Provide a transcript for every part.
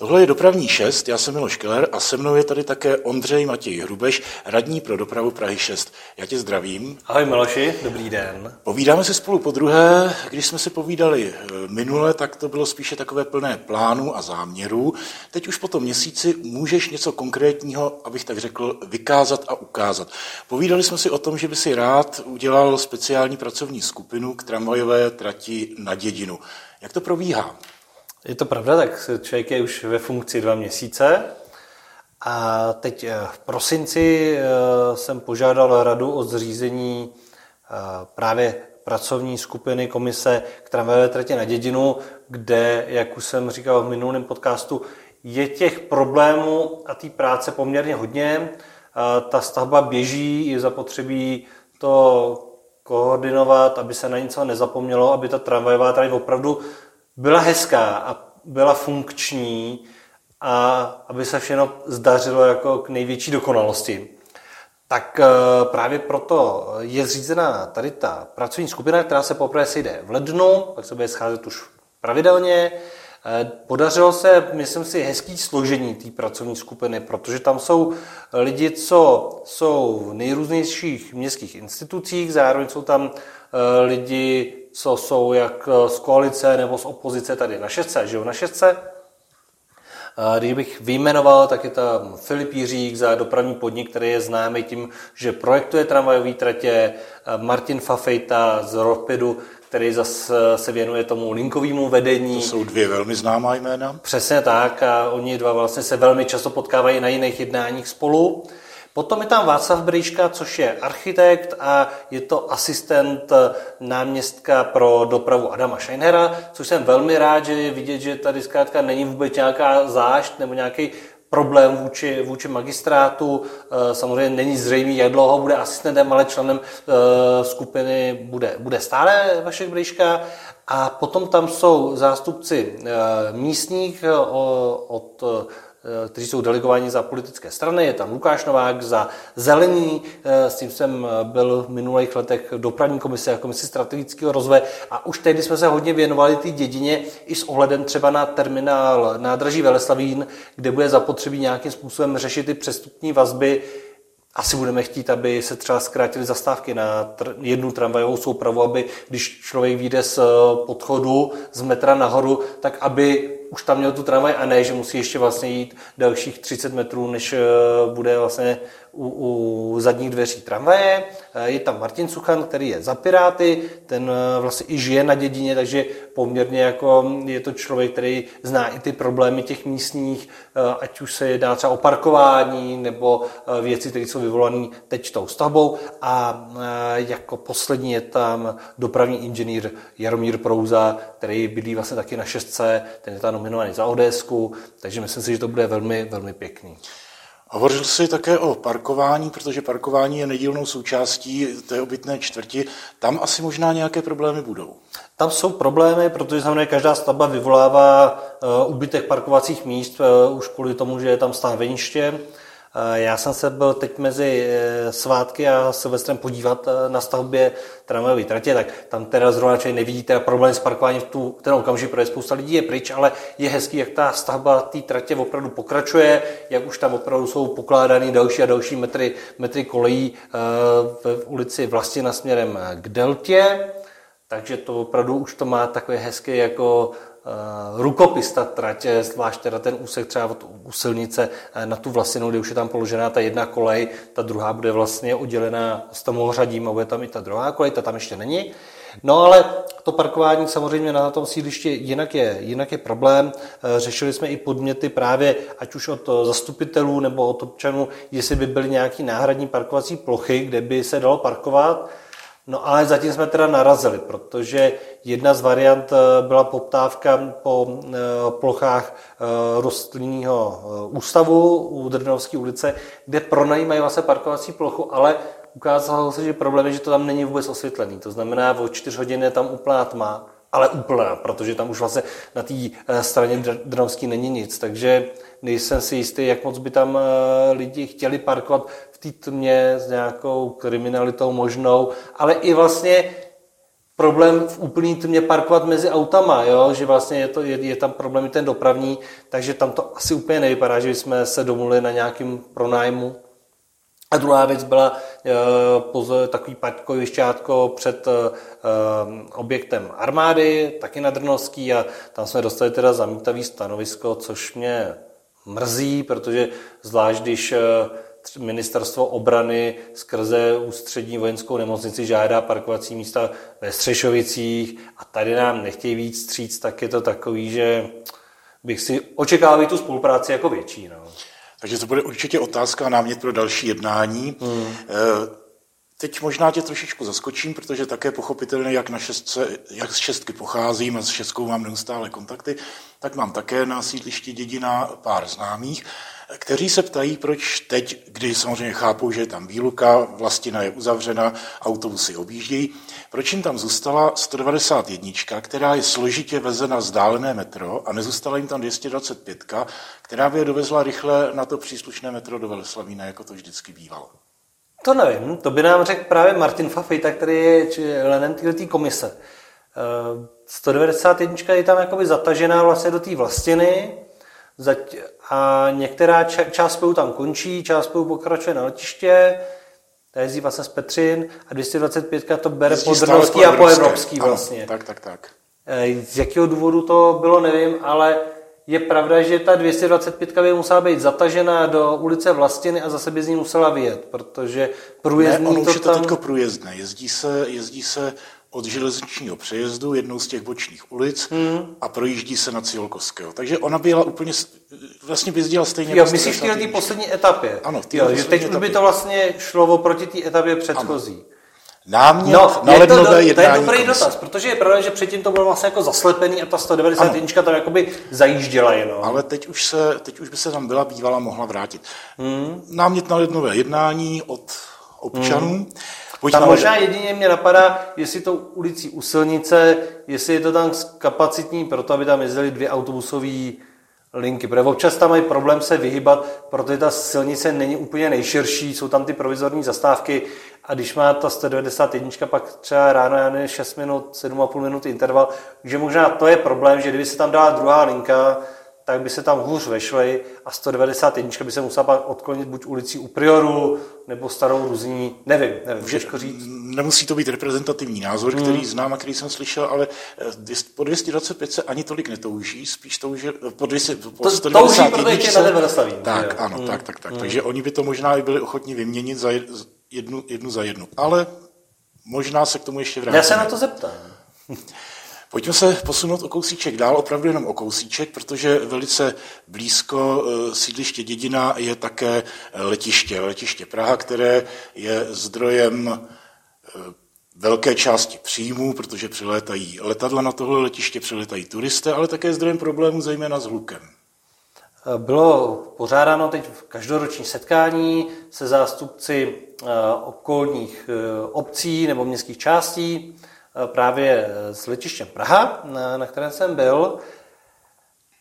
Tohle je dopravní 6, já jsem Miloš Keller a se mnou je tady také Ondřej Matěj Hrubeš, radní pro dopravu Prahy 6. Já tě zdravím. Ahoj Miloši, dobrý den. Povídáme se spolu po druhé. Když jsme si povídali eh, minule, tak to bylo spíše takové plné plánů a záměrů. Teď už po tom měsíci můžeš něco konkrétního, abych tak řekl, vykázat a ukázat. Povídali jsme si o tom, že by si rád udělal speciální pracovní skupinu k tramvajové trati na dědinu. Jak to probíhá? Je to pravda, tak člověk je už ve funkci dva měsíce. A teď eh, v prosinci eh, jsem požádal radu o zřízení eh, právě pracovní skupiny komise k tramvajové tratě na dědinu, kde, jak už jsem říkal v minulém podcastu, je těch problémů a té práce poměrně hodně. Ta stavba běží, je zapotřebí to koordinovat, aby se na něco nezapomnělo, aby ta tramvajová trať opravdu byla hezká a byla funkční a aby se všechno zdařilo jako k největší dokonalosti. Tak eh, právě proto je zřízená tady ta pracovní skupina, která se poprvé sejde v lednu, pak se bude scházet už pravidelně. Eh, podařilo se, myslím si, hezký složení té pracovní skupiny, protože tam jsou lidi, co jsou v nejrůznějších městských institucích, zároveň jsou tam eh, lidi co jsou jak eh, z koalice nebo z opozice tady na šestce, žijou na šestce. Když bych vyjmenoval, tak je tam Filip Jiřík za dopravní podnik, který je známý tím, že projektuje tramvajové tratě, eh, Martin Fafejta z Ropidu, který zase se věnuje tomu linkovému vedení. To jsou dvě velmi známá jména. Přesně tak a oni dva vlastně se velmi často potkávají na jiných jednáních spolu. Potom je tam Václav Brejška, což je architekt a je to asistent náměstka pro dopravu Adama Scheinera, což jsem velmi rád, že je vidět, že tady zkrátka není vůbec nějaká zášť nebo nějaký problém vůči, vůči magistrátu. Eh, samozřejmě není zřejmý, jak dlouho bude asistentem, ale členem eh, skupiny bude, bude stále Vašek Brejška. A potom tam jsou zástupci eh, místních od Eh, kteří jsou delegováni za politické strany. Je tam Lukáš Novák za Zelení, eh, s tím jsem eh, byl v minulých letech dopravní komise a komisi strategického rozvoje. A už tehdy jsme se hodně věnovali té dědině i s ohledem třeba na terminál nádraží Veleslavín, kde bude zapotřebí nějakým způsobem řešit ty přestupní vazby. Asi budeme chtít, aby se třeba zkrátily zastávky na tr- jednu tramvajovou soupravu, aby když člověk vyjde z podchodu z metra nahoru, tak aby už tam měl tu tramvaj a ne, že musí ještě vlastně jít dalších 30 metrů, než eh, bude vlastně u, u zadních dveří tramvaje. Eh, je tam Martin Suchan, který je za Piráty, ten eh, vlastně i žije na dědině, takže poměrně jako je to člověk, který zná i ty problémy těch místních, ať už se jedná třeba o parkování nebo věci, které jsou vyvolané teď tou stavbou. A jako poslední je tam dopravní inženýr Jaromír Prouza, který bydlí vlastně taky na šestce, ten je tam nominovaný za Odesku, takže myslím si, že to bude velmi, velmi pěkný. Hovořil jsi také o parkování, protože parkování je nedílnou součástí té obytné čtvrti. Tam asi možná nějaké problémy budou. Tam jsou problémy, protože samozřejmě každá stavba vyvolává uh, ubytek parkovacích míst, uh, už kvůli tomu, že je tam stáveniště. Eh, já jsem se byl teď mezi eh, svátky a Silvestrem podívat eh, na stavbě tramvajové tratě, tak tam teda zrovna člověk nevidí teda problém s parkováním v tu, ten okamžik, protože spousta lidí je pryč, ale je hezký, jak ta stavba té tratě opravdu pokračuje, jak už tam opravdu jsou pokládány další a další metry, metry kolejí v ulici Vlastina směrem k Deltě, takže to opravdu už to má takové hezké jako rukopis ta trať, zvlášť teda ten úsek třeba od, u silnice eh, na tu Vlasinu, kde už je tam položená ta jedna kolej, ta druhá bude vlastně oddělená s tom ohřadím a bude tam i ta druhá kolej, ta tam ještě není. No ale to parkování samozřejmě na tom sídlišti jinak je, jinak je problém. Eh, řešili jsme i podměty právě, ať už od zastupitelů nebo od občanů, jestli by byly nějaké náhradní parkovací plochy, kde by se dalo parkovat. No ale zatím jsme teda narazili, protože jedna z variant eh, byla poptávka po eh, plochách eh, rostlinného ústavu u Drnovské ulice, kde pronajímají vlastně parkovací plochu, ale ukázalo se, že problém je, že to tam není vůbec osvětlený. To znamená, o 4 hodiny je tam úplná tma, ale úplná, protože tam už vlastně na té straně Drnovské není nic. Takže nejsem si jistý, jak moc by tam lidi chtěli parkovat v té tmě s nějakou kriminalitou možnou, ale i vlastně problém v úplný tmě parkovat mezi autama, jo? že vlastně je, to, je, je tam problém i ten dopravní, takže tam to asi úplně nevypadá, že jsme se domluvili na nějakým pronájmu. A druhá věc byla uh, takový parkovišťátko před uh, objektem armády, taky na Drnovský a tam jsme dostali teda zamítavý stanovisko, což mě mrzí, protože zvlášť když uh, ministerstvo obrany skrze ústřední vojenskou nemocnici žádá parkovací místa ve Střešovicích a tady nám nechtějí víc stříc, tak je to takový, že bych si očekával tu spolupráci jako větší. No. Takže to bude určitě otázka a námět pro další jednání. Hmm. Teď možná tě trošičku zaskočím, protože také pochopitelně, jak, na šestce, jak z šestky pocházím a s šestkou mám neustále kontakty, tak mám také na sídlišti dědina pár známých kteří se ptají, proč teď, kdy samozřejmě chápou, že je tam výluka, vlastina je uzavřena, autobusy objíždějí, proč jim tam zůstala 191, která je složitě vezena z dálené metro a nezůstala jim tam 225, která by je dovezla rychle na to příslušné metro do Veleslavína, jako to vždycky bývalo. To nevím, to by nám řekl právě Martin Fafejta, který je členem této komise. 191 eh, je tam jakoby zatažená vlastně do té vlastiny, a některá část spolu tam končí, část spolu pokračuje na letiště, ta jezdí vlastně z Petřin a 225 to bere po a po Evropský vlastně. Ano, tak, tak, tak. E, z jakého důvodu to bylo, nevím, ale je pravda, že ta 225 by musela být zatažena do ulice Vlastiny a zase by z ní musela vyjet, protože průjezdný ne, ono to už tam... je to teďko průjezdné. Jezdí se, jezdí se od železničního přejezdu, jednou z těch bočních ulic hmm. a projíždí se na Cílkovského. Takže ona byla úplně, vlastně by jezdila stejně. Jo, myslíš v té poslední etapě? Ano, v jo, že teď etapě. už by to vlastně šlo oproti té etapě předchozí. Ano. Námět no, na lednové to, jednání To je dobrý komise. dotaz, protože je pravda, že předtím to bylo vlastně jako zaslepený a ta 191 tam jakoby zajížděla jenom. Ale teď už, se, teď už by se tam byla bývala mohla vrátit. Hmm. Námět na lednové jednání od občanů. Hmm. Pojďme tam možná jedině mě napadá, jestli to ulicí u silnice, jestli je to tam kapacitní pro to, aby tam jezdili dvě autobusové linky. Protože občas tam mají problém se vyhybat, protože ta silnice není úplně nejširší, jsou tam ty provizorní zastávky a když má ta 191, pak třeba ráno, já nevím, 6 minut, 7,5 minut interval, že možná to je problém, že kdyby se tam dala druhá linka, tak by se tam hůř vešly a 191 by se musela pak odklonit buď ulicí u Prioru nebo starou Ruzní, nevím, nevím, těžko říct. Nemusí to být reprezentativní názor, hmm. který znám a který jsem slyšel, ale eh, po 225 se ani tolik netouží, spíš touží, eh, po 200, po to, 191 touží, protože se, Tak, ano, hmm. tak, tak, tak. Hmm. Takže oni by to možná i byli ochotni vyměnit za jednu, jednu za jednu. Ale možná se k tomu ještě vrátíme. Já se na to zeptám. Pojďme se posunout o kousíček dál, opravdu jenom o kousíček, protože velice blízko eh, sídliště Dědina je také letiště, letiště Praha, které je zdrojem eh, velké části příjmů, protože přilétají letadla na tohle letiště, přilétají turisté, ale také zdrojem problémů zejména s hlukem. Eh, bylo pořádáno teď každoroční setkání se zástupci okolních obcí nebo městských částí. Eh, právě s letištěm Praha, na, kterém jsem byl.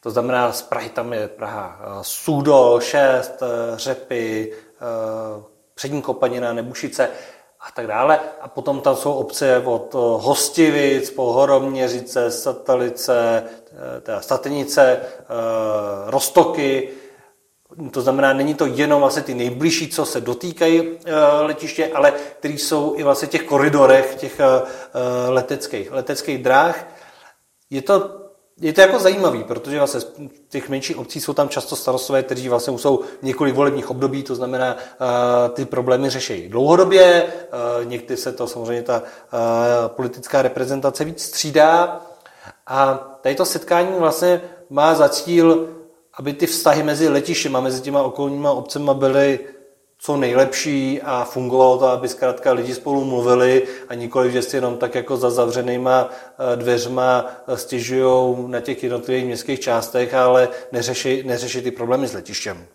To znamená, z Prahy tam je Praha eh, Sudo, Šest, eh, Řepy, Přední Kopanina, Nebušice a tak dále. A potom tam jsou obce od Hostivic po Horoměřice, Satelice, teda Statenice, Rostoky, to znamená, není to jenom vlastně ty nejbližší, co se dotýkají eh, letiště, ale který jsou i vlastně těch koridorech těch eh, eh, leteckých, leteckých dráh. Je to, je to jako zajímavý, protože vlastně v těch menších obcí jsou tam často starostové, kteří vlastně jsou několik volebních období, to znamená, ty problémy řeší dlouhodobě, někdy se to samozřejmě ta politická reprezentace víc střídá a tady to setkání vlastně má za cíl aby ty vztahy mezi letištěm a mezi těma okolníma obcema byly co nejlepší a fungovalo to, aby zkrátka lidi spolu mluvili a nikoli, že si jenom tak jako za zavřenýma eh, dveřma eh, stěžují na těch jednotlivých městských částech, ale neřeší, neřeší ty problémy s letištěm.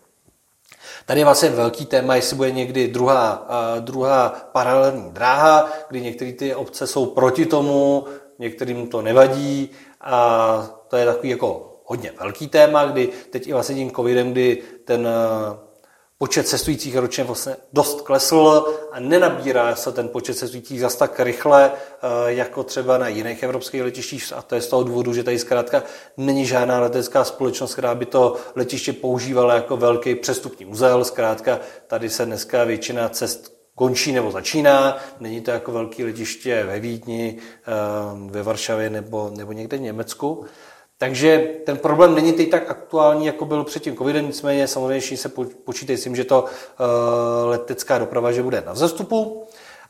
Tady je vlastně velký téma, jestli bude někdy druhá, eh, druhá paralelní dráha, kdy některé ty obce jsou proti tomu, některým to nevadí a to je takový jako hodně velký téma, kdy teď i vlastně tím covidem, kdy ten eh, počet cestujících ročně vlastně dost klesl a nenabírá se ten počet cestujících zas tak rychle, eh, jako třeba na jiných evropských letištích a to je z toho důvodu, že tady zkrátka není žádná letecká společnost, která by to letiště používala jako velký přestupní muzeum. Zkrátka tady se dneska většina cest končí nebo začíná. Není to jako velké letiště ve Vídni, eh, ve Varšavě nebo, nebo někde v Německu. Takže ten problém není teď tak aktuální, jako byl před tím covidem, nicméně samozřejmě se počítej s tím, že to eh, letecká doprava že bude na vzestupu.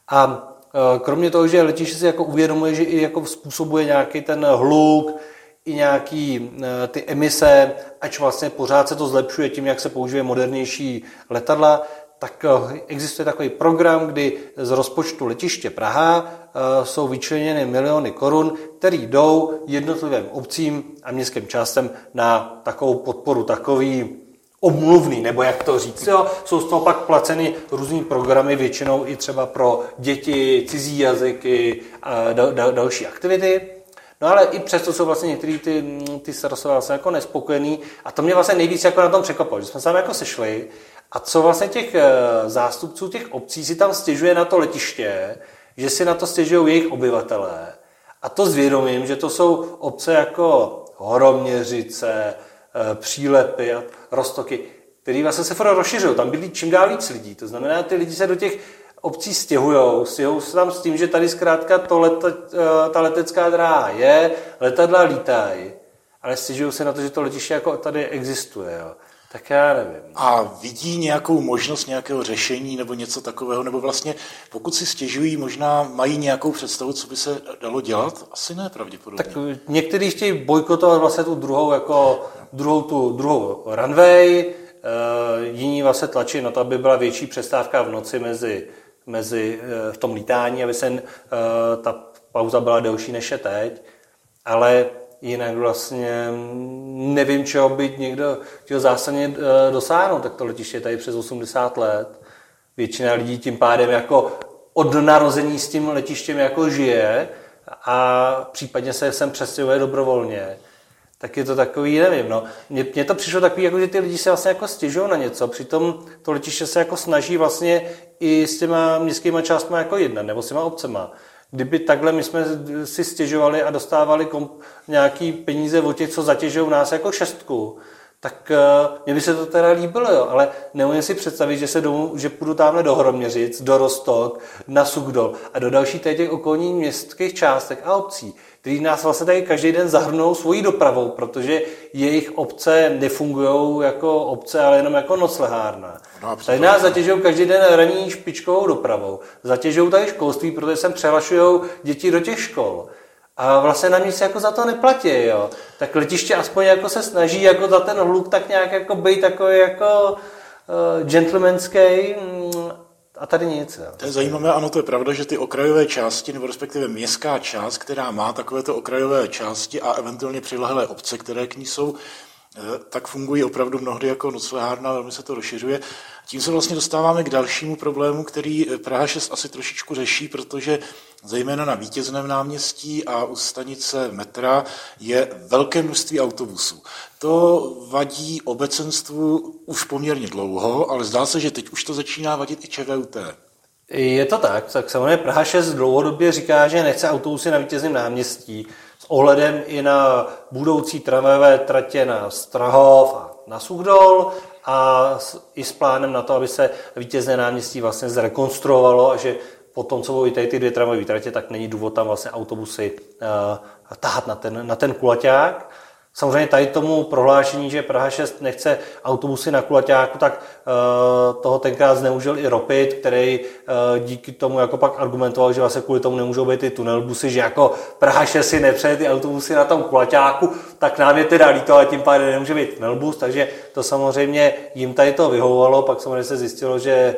A eh, kromě toho, že letiště si jako uvědomuje, že i jako způsobuje nějaký ten hluk, i nějaký ty emise, ač vlastně pořád se to zlepšuje tím, jak se použije modernější letadla, tak eh, existuje takový program, kdy z rozpočtu letiště Praha eh, jsou vyčleněny miliony korun, které jdou jednotlivým obcím a městským částem na takovou podporu, takový omluvný, nebo jak to říct. Jo, jsou z toho pak placeny různý programy, většinou i třeba pro děti, cizí jazyky a dal, dal, další aktivity. No ale i přesto jsou vlastně některý ty, ty starostové vlastně jako nespokojený a to mě vlastně nejvíc jako na tom překvapilo, že jsme se tam jako sešli a co vlastně těch eh, zástupců těch obcí si tam stěžuje na to letiště, že si na to stěžují jejich obyvatelé. A to zvědomím, že to jsou obce jako Horoměřice, eh, Přílepy a Rostoky, které vlastně se furt rozšiřují. Tam byli čím dál víc lidí. To znamená, ty lidi se do těch obcí stěhují. Stěhují se tam s tím, že tady zkrátka to leta, eh, ta letecká dráha je, letadla lítají, ale stěžují se na to, že to letiště jako tady existuje. Jo. Tak já nevím. A vidí nějakou možnost nějakého řešení nebo něco takového, nebo vlastně pokud si stěžují, možná mají nějakou představu, co by se dalo dělat? Asi ne, pravděpodobně. Tak někteří chtějí bojkotovat vlastně tu druhou, jako druhou, tu druhou runway, uh, jiní vlastně tlačí na to, aby byla větší přestávka v noci mezi, mezi uh, v tom lítání, aby se uh, ta pauza byla delší než je teď. Ale jinak vlastně nevím, čeho by někdo chtěl zásadně eh, dosáhnout. Tak to letiště je tady přes 80 let. Většina lidí tím pádem jako od narození s tím letištěm jako žije a případně se sem přestěhuje dobrovolně. Tak je to takový, nevím, no. Mně, mně to přišlo takový, jako, že ty lidi se vlastně jako stěžují na něco, přitom to letiště se jako snaží vlastně i s těma městskýma částmi jako jednat, nebo s těma obcema. Kdyby takhle my jsme si stěžovali a dostávali komp- nějaký peníze od těch, co zatěžují nás jako šestku, tak uh, mně by se to teda líbilo, jo, ale neumím si představit, že se domů, že půjdu tamhle do Hroměřic, do Rostok, na Sugdol a do dalších těch okolních městských částek a obcí, který nás vlastně tady každý den zahrnou svojí dopravou, protože jejich obce nefungují jako obce, ale jenom jako noclehárna. No, tady nás zatěžují každý den ranní špičkovou dopravou. Zatěžují tady školství, protože sem přehlašují děti do těch škol. A vlastně na nic jako za to neplatí, jo. Tak letiště aspoň jako se snaží jako za ten hluk tak nějak jako být takový jako uh, gentlemanský, mm, a tady nic. Jo. To je zajímavé, ano, to je pravda, že ty okrajové části, nebo respektive městská část, která má takovéto okrajové části a eventuálně přilehlé obce, které k ní jsou, tak fungují opravdu mnohdy jako noclehárna, velmi se to rozšiřuje. Tím se vlastně dostáváme k dalšímu problému, který Praha 6 asi trošičku řeší, protože zejména na vítězném náměstí a u stanice metra je velké množství autobusů. To vadí obecenstvu už poměrně dlouho, ale zdá se, že teď už to začíná vadit i ČVUT. Je to tak, tak samozřejmě Praha 6 dlouhodobě říká, že nechce autobusy na vítězném náměstí ohledem i na budoucí tramvajové tratě na Strahov a na Sugdol a i s plánem na to, aby se vítězné náměstí vlastně zrekonstruovalo a že po tom, co budou tady ty dvě tramvajové tratě, tak není důvod tam vlastně autobusy uh, tahat na ten, na ten kulaťák. Samozřejmě tady tomu prohlášení, že Praha 6 nechce autobusy na kulaťáku, tak uh, toho tenkrát zneužil i Ropit, který uh, díky tomu jako pak argumentoval, že vlastně kvůli tomu nemůžou být ty tunelbusy, že jako Praha 6 si nepřeje ty autobusy na tom kulaťáku, tak nám je teda líto, ale tím pádem nemůže být tunelbus, takže to samozřejmě jim tady to vyhovovalo, pak samozřejmě se zjistilo, že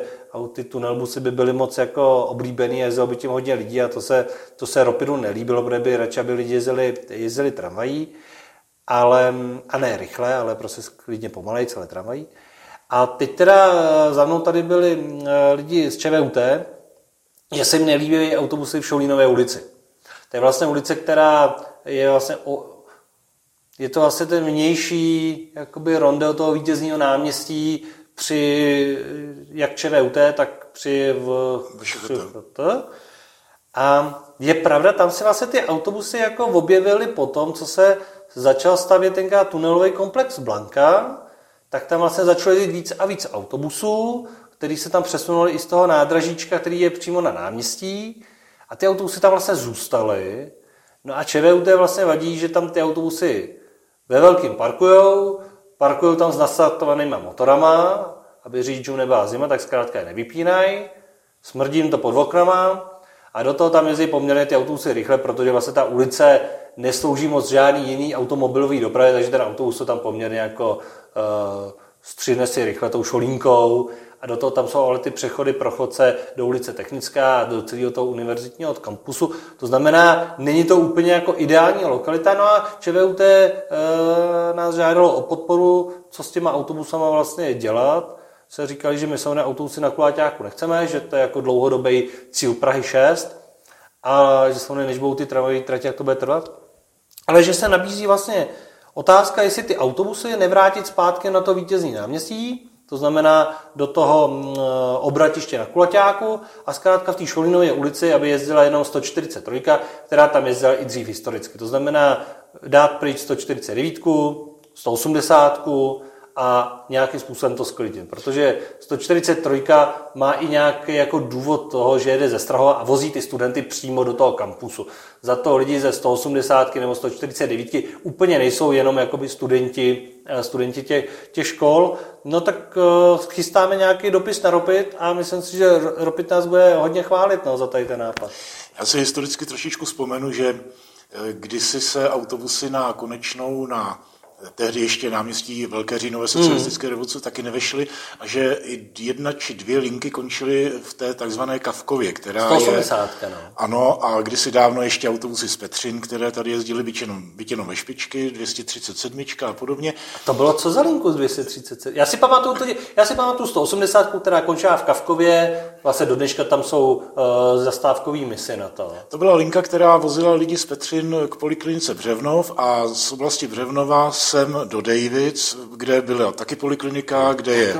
ty tunelbusy by byly moc jako oblíbený, jezdilo by tím hodně lidí a to se, to se Ropidu nelíbilo, protože by radši, aby lidi jezdili, jezdili tramvají ale, a ne rychle, ale prostě klidně pomalej, celé tramvají. A teď teda za mnou tady byli eh, lidi z ČVUT, že se jim nelíbí autobusy v Šoulínové ulici. To je vlastně ulice, která je vlastně o, je to vlastně ten vnější jakoby rondel toho vítězního náměstí, při jak ČVUT, tak při v, VŠVT. A je pravda, tam se vlastně ty autobusy jako objevily po tom, co se začal stavět tenkrát tunelový komplex Blanka, tak tam vlastně začalo jít víc a víc autobusů, který se tam přesunuli i z toho nádražíčka, který je přímo na náměstí. A ty autobusy tam vlastně zůstaly. No a ČVUT vlastně vadí, že tam ty autobusy ve velkým parkujou, parkují tam s nastartovanýma motorama, aby řidičům nebyla zima, tak zkrátka je nevypínají, smrdí jim to pod oknama a do toho tam jezdí poměrně ty autobusy rychle, protože vlastně ta ulice neslouží moc žádný jiný automobilový dopravě, takže ten autobus to tam poměrně jako uh, střihne si rychle tou šolínkou a do toho tam jsou ale ty přechody pro chodce do ulice Technická a do celého toho univerzitního kampusu. To znamená, není to úplně jako ideální lokalita. No a ČVUT e, nás žádalo o podporu, co s těma autobusama vlastně dělat. Se říkali, že my jsou na autobusy na kuláťáku nechceme, že to je jako dlouhodobý cíl Prahy 6 a že jsou než budou ty tramvajové trati, jak to bude trvat. Ale že se nabízí vlastně otázka, jestli ty autobusy nevrátit zpátky na to vítězní náměstí, to znamená do toho mm, obratiště na Kulaťáku a zkrátka v té Šolinové ulici, aby jezdila jenom 143, která tam jezdila i dřív historicky. To znamená dát pryč 149, 180, a nějakým způsobem to sklidit. Protože 143 má i nějaký jako důvod toho, že jede ze Strahova a vozí ty studenty přímo do toho kampusu. Za to lidi ze 180 nebo 149 úplně nejsou jenom jakoby studenti, eh, studenti těch, těch škol. No tak uh, chystáme nějaký dopis na Ropit a myslím si, že Ropit nás bude hodně chválit no, za tady ten nápad. Já si historicky trošičku vzpomenu, že eh, kdysi se autobusy na konečnou na tehdy ještě náměstí Velké říjnové socialistické mm. revoluce taky nevešly a že i jedna či dvě linky končily v té takzvané Kavkově, která 180, je... No. Ano, a kdysi dávno ještě autobusy z Petřin, které tady jezdily byť jenom, byť jenom ve špičky, 237 a podobně. A to bylo co za linku z 237? Já si pamatuju, to, já si pamatuju 180, která končila v Kavkově, vlastně do dneška tam jsou uh, zastávkový misy na to. To byla linka, která vozila lidi z Petřin k poliklinice Břevnov a z oblasti Břevnova jsem do Davids, kde byla taky poliklinika, kde je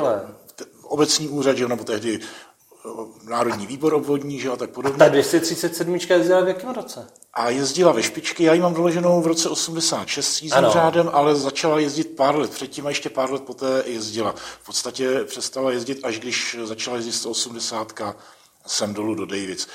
obecní úřad, že nebo tehdy eh, Národní výbor obvodní, že a tak podobně. A ta 237 jezdila v jakém roce? A jezdila ve špičky, já ji mám doloženou v roce 86 s jízdním řádem, ale začala jezdit pár let předtím a ještě pár let poté jezdila. V podstatě přestala jezdit, až když začala jezdit 180 sem dolů do Davids.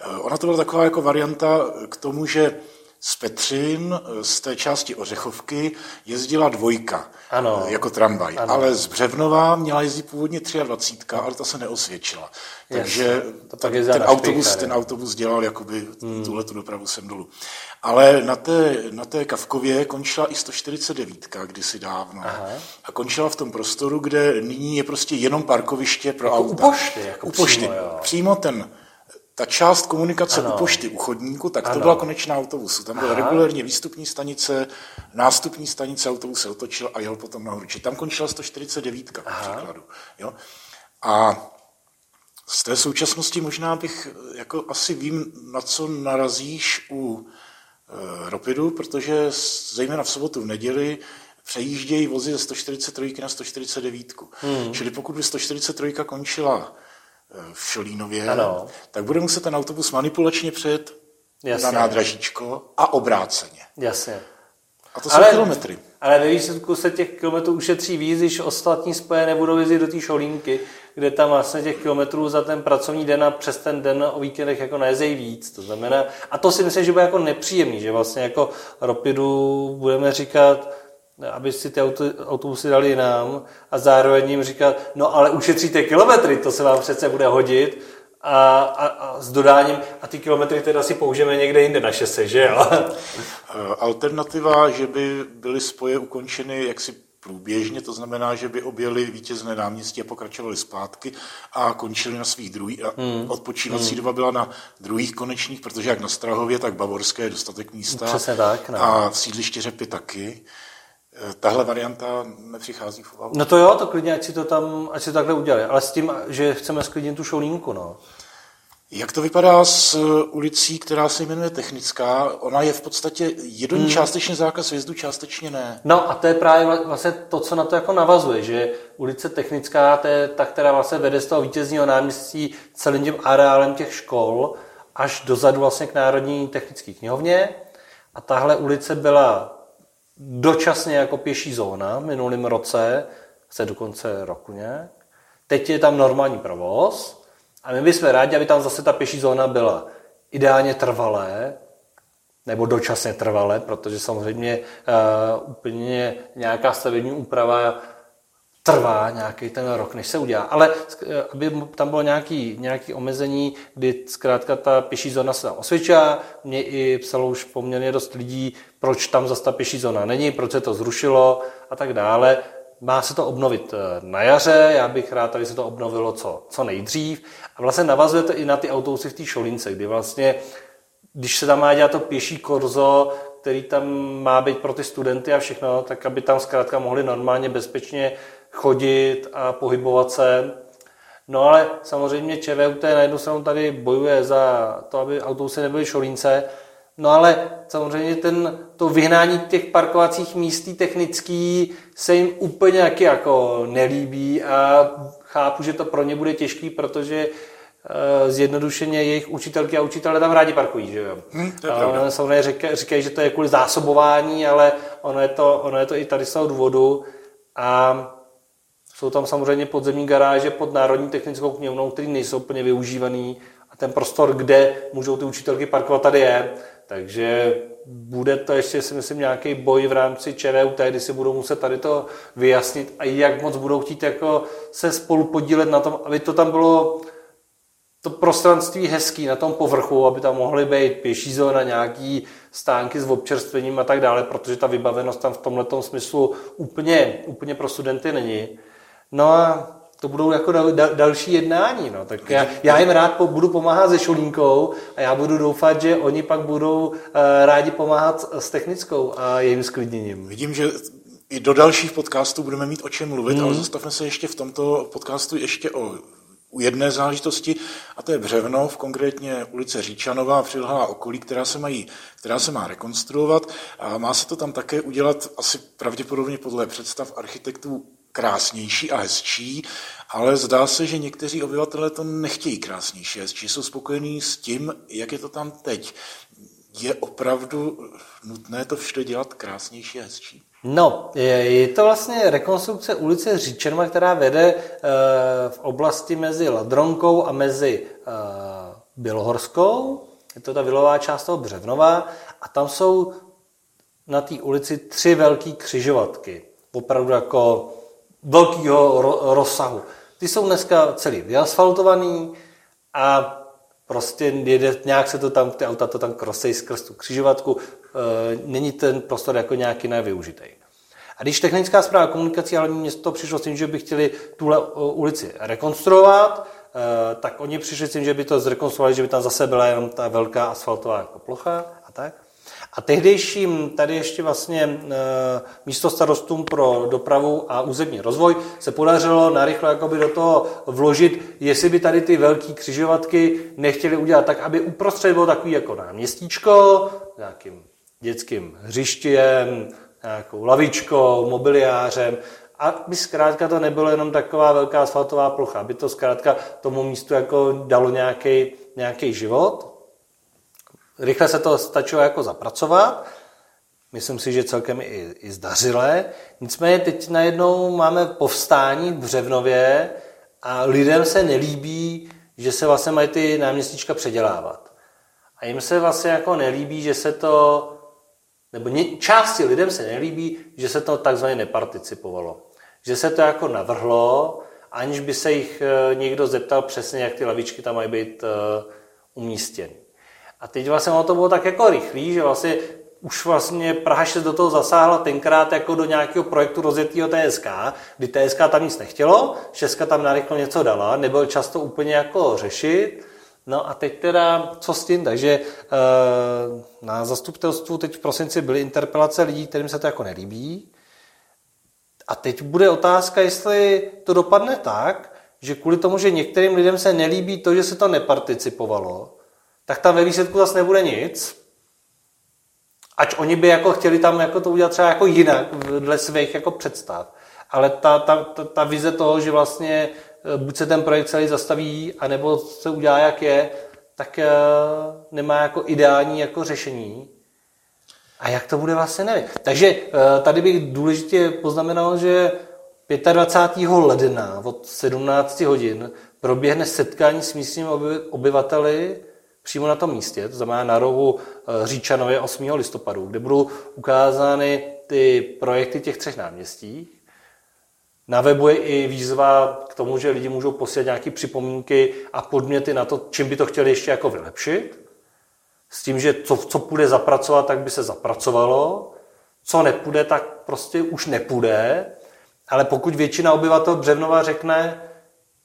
Eh, ona to byla taková jako varianta k tomu, že z Petřin, z té části Ořechovky, jezdila dvojka ano. jako tramvaj. Ano. Ale z Břevnova měla jezdit původně 23, ale ta se neosvědčila. Takže to tak ten, autobus, ten autobus dělal jakoby hmm. tuhle tu dopravu sem dolů. Ale na té, na té Kavkově končila i 149 kdysi dávno. Aha. A končila v tom prostoru, kde nyní je prostě jenom parkoviště pro jako auta. U pošty. Jako u pošty. Přímo, jo. přímo ten ta část komunikace ano. u pošty u chodníku, tak ano. to byla konečná autobusu. Tam byla Aha. regulérně výstupní stanice, nástupní stanice, autobus se otočil a jel potom nahoru. Či tam končila 149 příkladu. Jo? A z té současnosti možná bych, jako asi vím, na co narazíš u e, Ropidu, protože zejména v sobotu, v neděli přejíždějí vozy ze 143 na 149. Hmm. Čili pokud by 143 končila v Šolínově, ano. tak bude muset ten autobus manipulačně přejet Jasně. na nádražíčko a obráceně. Jasně. A to jsou ale, kilometry. Ale ve výsledku se těch kilometrů ušetří víc, když ostatní spoje nebudou jezdit do té Šolínky, kde tam vlastně těch kilometrů za ten pracovní den a přes ten den o víkendech jako nejezdí víc. To znamená, a to si myslím, že bude jako nepříjemný, že vlastně jako Ropidu budeme říkat, aby si ty autobusy dali nám a zároveň jim říkat, no ale ušetříte kilometry, to se vám přece bude hodit a, a, a s dodáním a ty kilometry teda si použijeme někde jinde na šese, že jo? Alternativa, že by byly spoje ukončeny jaksi průběžně, to znamená, že by objeli vítězné náměstí a pokračovali zpátky a končili na svých druhých. A hmm. odpočívací hmm. doba byla na druhých konečných, protože jak na Strahově, tak Bavorské je dostatek místa. Přesně tak. No. A v sídliště Řepy taky. Tahle varianta nepřichází v úvahu. No to jo, to klidně, ať si to tam, ať si to takhle udělali. Ale s tím, že chceme sklidnit tu šolínku, no. Jak to vypadá s eh, ulicí, která se jmenuje Technická? Ona je v podstatě, je do ní hmm. částečně zákaz vjezdu, částečně ne. No a to je právě vlastně to, co na to jako navazuje, že ulice Technická, to je ta, která vlastně vede z toho vítězního náměstí celým tím areálem těch škol až dozadu vlastně k Národní technické knihovně. A tahle ulice byla dočasně jako pěší zóna v minulém roce, se do konce roku nějak. Teď je tam normální provoz a my bychom rádi, aby tam zase ta pěší zóna byla ideálně trvalé, nebo dočasně trvalé, protože samozřejmě uh, úplně nějaká stavební úprava trvá nějaký ten rok, než se udělá. Ale eh, aby tam bylo nějaký, nějaký omezení, kdy zkrátka ta pěší zóna se tam mě i psalo už poměrně dost lidí, proč tam zase ta pěší zóna není, proč se to zrušilo a tak dále. Má se to obnovit eh, na jaře, já bych rád, aby se to obnovilo co, co nejdřív. A vlastně navazuje to i na ty autobusy v té Šolince, kdy vlastně, když se tam má dělat to pěší korzo, který tam má být pro ty studenty a všechno, tak aby tam zkrátka mohli normálně bezpečně chodit a pohybovat se. No ale samozřejmě ČVUT na jednu stranu tady bojuje za to, aby autobusy nebyly šolínce, No ale samozřejmě ten, to vyhnání těch parkovacích místí technický se jim úplně jaký jako nelíbí a chápu, že to pro ně bude těžký, protože uh, zjednodušeně jejich učitelky a učitelé tam rádi parkují, že jo. Hmm, to samozřejmě říkají, říkají, že to je kvůli zásobování, ale ono je to, ono je to i tady z toho důvodu a jsou tam samozřejmě podzemní garáže pod Národní technickou knihovnou, které nejsou úplně využívaný a ten prostor, kde můžou ty učitelky parkovat, tady je. Takže bude to ještě, si myslím, nějaký boj v rámci ČVUT, kdy si budou muset tady to vyjasnit a jak moc budou chtít jako se spolu podílet na tom, aby to tam bylo to prostranství hezký na tom povrchu, aby tam mohly být pěší zóna, nějaký stánky s občerstvením a tak dále, protože ta vybavenost tam v tomhle smyslu úplně, úplně pro studenty není. No a to budou jako dal, dal, další jednání. No. Tak já, já jim rád po, budu pomáhat se šolínkou a já budu doufat, že oni pak budou uh, rádi pomáhat s technickou a jejím sklidněním. Vidím, že i do dalších podcastů budeme mít o čem mluvit, mm. ale zastavme se ještě v tomto podcastu ještě o u jedné záležitosti, a to je Břevno, v konkrétně ulice Říčanová a přilhalá okolí, která se, mají, která se má rekonstruovat. A má se to tam také udělat asi pravděpodobně podle představ architektů krásnější a hezčí, ale zdá se, že někteří obyvatelé to nechtějí krásnější a hezčí, jsou spokojení s tím, jak je to tam teď. Je opravdu nutné to vše dělat krásnější a hezčí? No, je, to vlastně rekonstrukce ulice Říčerma, která vede e, v oblasti mezi Ladronkou a mezi e, Bělohorskou. Je to ta vilová část toho Břevnova a tam jsou na té ulici tři velké křižovatky. Opravdu jako velkého rozsahu. Ty jsou dneska celý vyasfaltovaný a prostě jede, nějak se to tam, ty auta to tam krosej skrz tu křižovatku, e, není ten prostor jako nějaký nevyužitý. A když technická zpráva komunikací hlavní město přišlo s tím, že by chtěli tuhle e, ulici rekonstruovat, e, tak oni přišli s tím, že by to zrekonstruovali, že by tam zase byla jenom ta velká asfaltová jako plocha a tak. A tehdejším tady ještě vlastně eh, místo starostům pro dopravu a územní rozvoj se podařilo narychlo jakoby do toho vložit, jestli by tady ty velké křižovatky nechtěli udělat tak, aby uprostřed bylo takový jako náměstíčko, nějakým dětským hřištěm, nějakou lavičkou, mobiliářem, a by zkrátka to nebylo jenom taková velká asfaltová plocha, aby to zkrátka tomu místu jako dalo nějaký život. Rychle se to stačilo jako zapracovat. Myslím si, že celkem i, i zdařilé. Nicméně teď najednou máme povstání v Břevnově a lidem se nelíbí, že se vlastně mají ty náměstíčka předělávat. A jim se vlastně jako nelíbí, že se to, nebo ně, části lidem se nelíbí, že se to takzvaně neparticipovalo. Že se to jako navrhlo, aniž by se jich eh, někdo zeptal přesně, jak ty lavičky tam mají být eh, umístěny. A teď vlastně ono to bylo tak jako rychlý, že vlastně už vlastně Praha 6 do toho zasáhla tenkrát jako do nějakého projektu rozjetého TSK, kdy TSK tam nic nechtělo, Šestka tam narychlo něco dala, nebyl často úplně jako řešit, No a teď teda, co s tím? Takže e, na zastupitelstvu teď v prosinci byly interpelace lidí, kterým se to jako nelíbí. A teď bude otázka, jestli to dopadne tak, že kvůli tomu, že některým lidem se nelíbí to, že se to neparticipovalo, tak tam ve výsledku zase nebude nic. Ač oni by jako chtěli tam jako to udělat třeba jako jinak, dle svých jako představ. Ale ta, ta, ta, ta vize toho, že vlastně eh, buď se ten projekt celý zastaví, anebo se udělá, jak je, tak uh, nemá jako ideální jako řešení. A jak to bude vlastně, nevím. Takže uh, tady bych důležitě poznamenal, že 25. ledna od 17 hodin proběhne setkání s místními obyvateli přímo na tom místě, to znamená na rohu Říčanově 8. listopadu, kde budou ukázány ty projekty těch třech náměstí. Na webu je i výzva k tomu, že lidi můžou posílat nějaké připomínky a podměty na to, čím by to chtěli ještě jako vylepšit. S tím, že co, co půjde zapracovat, tak by se zapracovalo. Co nepůjde, tak prostě už nepůjde. Ale pokud většina obyvatel Břevnova řekne,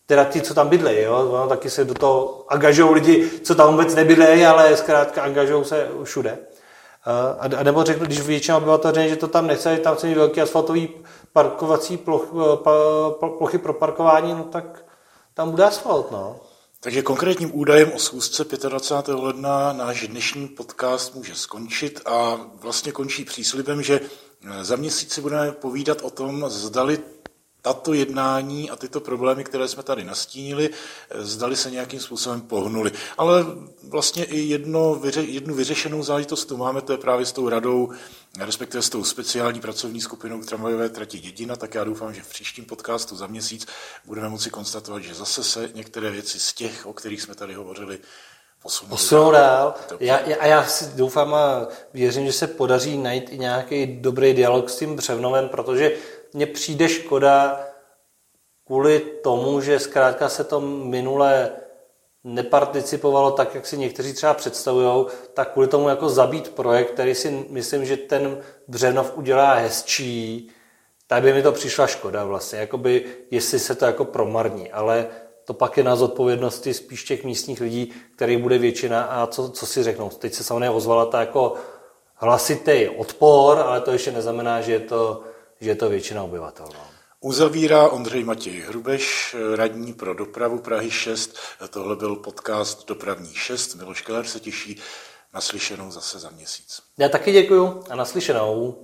teda ti, co tam bydlejí, jo, no, taky se do toho angažují lidi, co tam vůbec nebydlejí, ale zkrátka angažují se všude. A, a nebo řeknu, když většina obyvatel řekne, že to tam nechce, tam chce velký asfaltový parkovací ploch, pa, plochy pro parkování, no tak tam bude asfalt, no. Takže konkrétním údajem o schůzce 25. ledna náš dnešní podcast může skončit a vlastně končí příslibem, že za měsíc si budeme povídat o tom, zdali tato jednání a tyto problémy, které jsme tady nastínili, zdali se nějakým způsobem pohnuli. Ale vlastně i jedno, jednu vyřešenou záležitost tu máme, to je právě s tou radou, respektive s tou speciální pracovní skupinou k tramvajové trati Dědina, tak já doufám, že v příštím podcastu za měsíc budeme moci konstatovat, že zase se některé věci z těch, o kterých jsme tady hovořili, posunou dál. Já, já, a já si doufám a věřím, že se podaří najít i nějaký dobrý dialog s tím Břevnovem, protože mně přijde škoda kvůli tomu, že zkrátka se to minule neparticipovalo tak, jak si někteří třeba představují, tak kvůli tomu jako zabít projekt, který si myslím, že ten Břevnov udělá hezčí, tak by mi to přišla škoda vlastně, jakoby, jestli se to jako promarní, ale to pak je na zodpovědnosti spíš těch místních lidí, který bude většina a co, co si řeknou. Teď se samozřejmě ozvala ta jako hlasitý odpor, ale to ještě neznamená, že je to, že je to většina obyvatel. No. Uzavírá Ondřej Matěj Hrubeš, radní pro dopravu Prahy 6. Tohle byl podcast Dopravní 6. Miloš Keller se těší naslyšenou zase za měsíc. Já taky děkuju a naslyšenou.